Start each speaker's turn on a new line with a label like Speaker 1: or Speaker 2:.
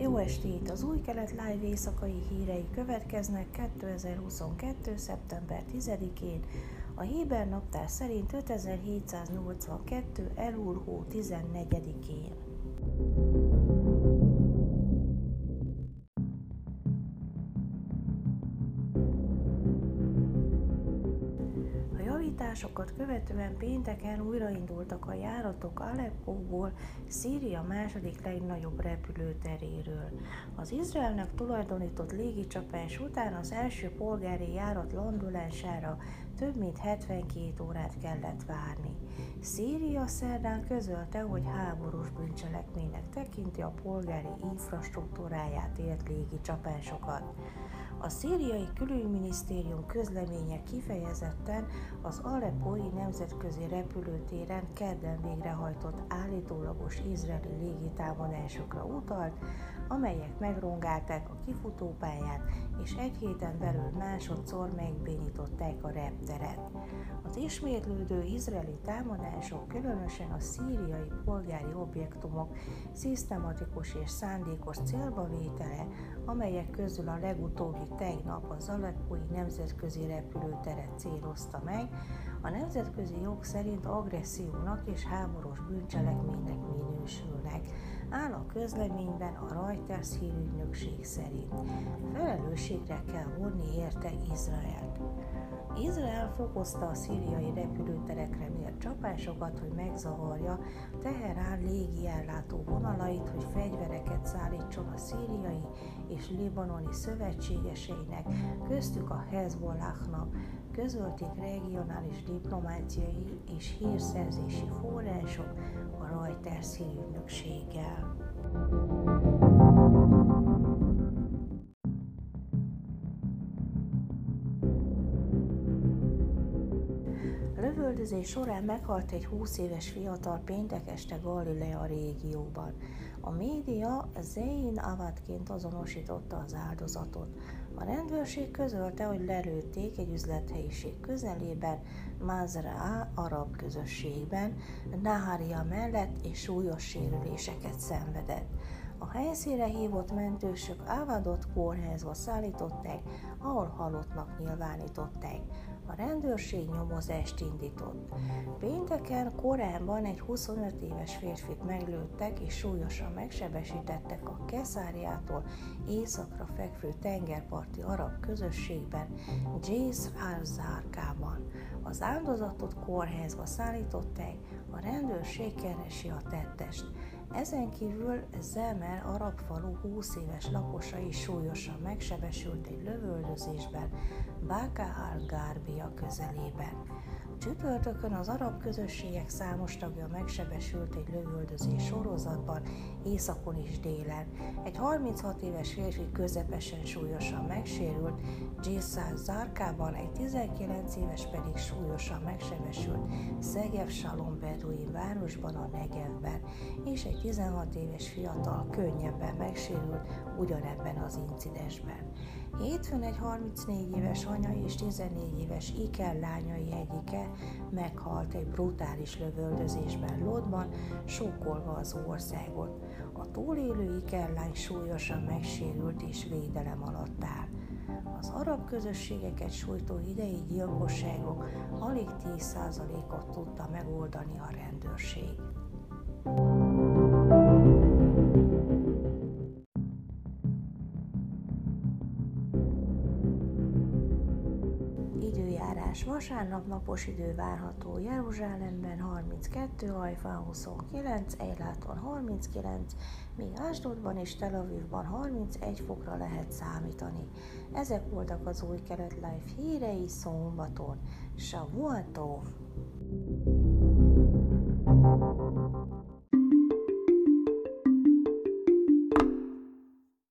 Speaker 1: estét! Az új kelet live éjszakai hírei következnek 2022. szeptember 10-én, a Héber naptár szerint 5782. elúr hó 14-én. Javításokat követően pénteken újraindultak a járatok Aleppóból, Szíria második legnagyobb repülőteréről. Az Izraelnek tulajdonított légicsapás után az első polgári járat landulására több mint 72 órát kellett várni. Szíria szerdán közölte, hogy háborús bűncselekménynek tekinti a polgári infrastruktúráját ért légicsapásokat. A szíriai külügyminisztérium közleménye kifejezetten az Aleppoi nemzetközi repülőtéren kedden végrehajtott állítólagos izraeli légitámadásokra utalt, amelyek megrongálták a kifutópályát, és egy héten belül másodszor megbénították a repteret. Az ismétlődő izraeli támadások, különösen a szíriai polgári objektumok szisztematikus és szándékos célbavétele, amelyek közül a legutóbbi tegnap az Aleppoi nemzetközi repülőteret célozta meg, a nemzetközi jog szerint agressziónak és háborús bűncselekménynek minősülnek, áll a közleményben a Reuters hírügynökség szerint. Felelősségre kell vonni érte Izraelt. Izrael fokozta a szíriai repülőterekre mért csapásokat, hogy megzavarja Teherán légi ellátó vonalait, hogy fegyvereket szállítson a szíriai és libanoni szövetségeseinek, köztük a Hezbollahnak, közölték regionális diplomáciai és hírszerzési források a Reuters hírügynökséggel. Lövöldözés során meghalt egy 20 éves fiatal péntek este Galilea régióban. A média Zein Avadként azonosította az áldozatot. A rendőrség közölte, hogy lelőtték egy üzlethelyiség közelében, Mazraa arab közösségben, Naharia mellett és súlyos sérüléseket szenvedett. A helyszínre hívott mentősök Ávadott kórházba szállították, ahol halottnak nyilvánították. A rendőrség nyomozást indított. Pénteken korábban egy 25 éves férfit meglőttek és súlyosan megsebesítettek a Keszáriától északra fekvő tengerparti arab közösségben, Jace al Az áldozatot kórházba szállították, a rendőrség keresi a tettest. Ezen kívül Zemer arab falu 20 éves lakosa is súlyosan megsebesült egy lövöldözésben Bákahal Gárbia közelében. Csütörtökön az arab közösségek számos tagja megsebesült egy lövöldözés sorozatban, északon és délen. Egy 36 éves férfi közepesen súlyosan megsérült, Jészál Zárkában, egy 19 éves pedig súlyosan megsebesült Szegev Salom Beduin városban, a Negevben, és egy 16 éves fiatal könnyebben megsérült ugyanebben az incidensben. Hétfőn egy 34 éves anya és 14 éves Iker lányai egyike meghalt egy brutális lövöldözésben Lodban, sokkolva az országot. A túlélő Iker lány súlyosan megsérült és védelem alatt áll. Az arab közösségeket sújtó idei gyilkosságok alig 10%-ot tudta megoldani a rendőrség. Időjárás vasárnap napos idő várható Jeruzsálemben 32, Hajfán 29, Eiláton 39, míg Ásdodban és Tel Avivban 31 fokra lehet számítani. Ezek voltak az új kelet live hírei szombaton. Shavuatov! thank you